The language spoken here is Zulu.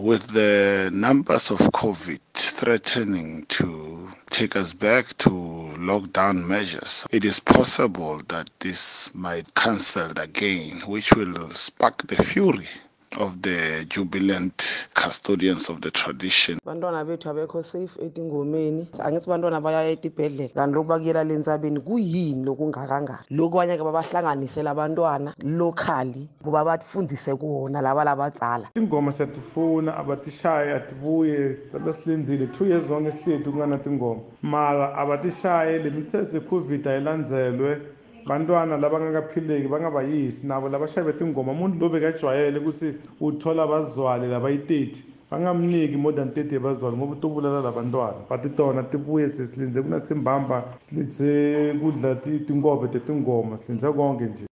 With the numbers of COVID threatening to take us back to lockdown measures, it is possible that this might cancelled again, which will spark the fury of the jubilant custodians of the tradition. bantwana bethu abekho safe etingomeni. Angithi bantwana bayaya etibhedlela. Kanti lokhu bakuyela entsabeni kuyini lokungakangani? Lokhu abanye ke babahlanganisela abantwana locally kuba bafundise kuwona laba labadzala. Tingoma siyatifuna abatishaye atibuye sabe silindzile two years zonke sihleti kungana tingoma mara abatishaye le mitsetho ye-covid ayilandzelwe bantwana labangakaphileki bangabayisi nabo labashaye tingoma umuntu lo bekajwayele ukuthi uthola abazwali labayi-thirty bangamniki more than thirty yabazwali ngoba utobulala labantwana but tona tibuye sesilinze kunatsimbamba silindze kudla tinkobe tetingoma silinze konke nje.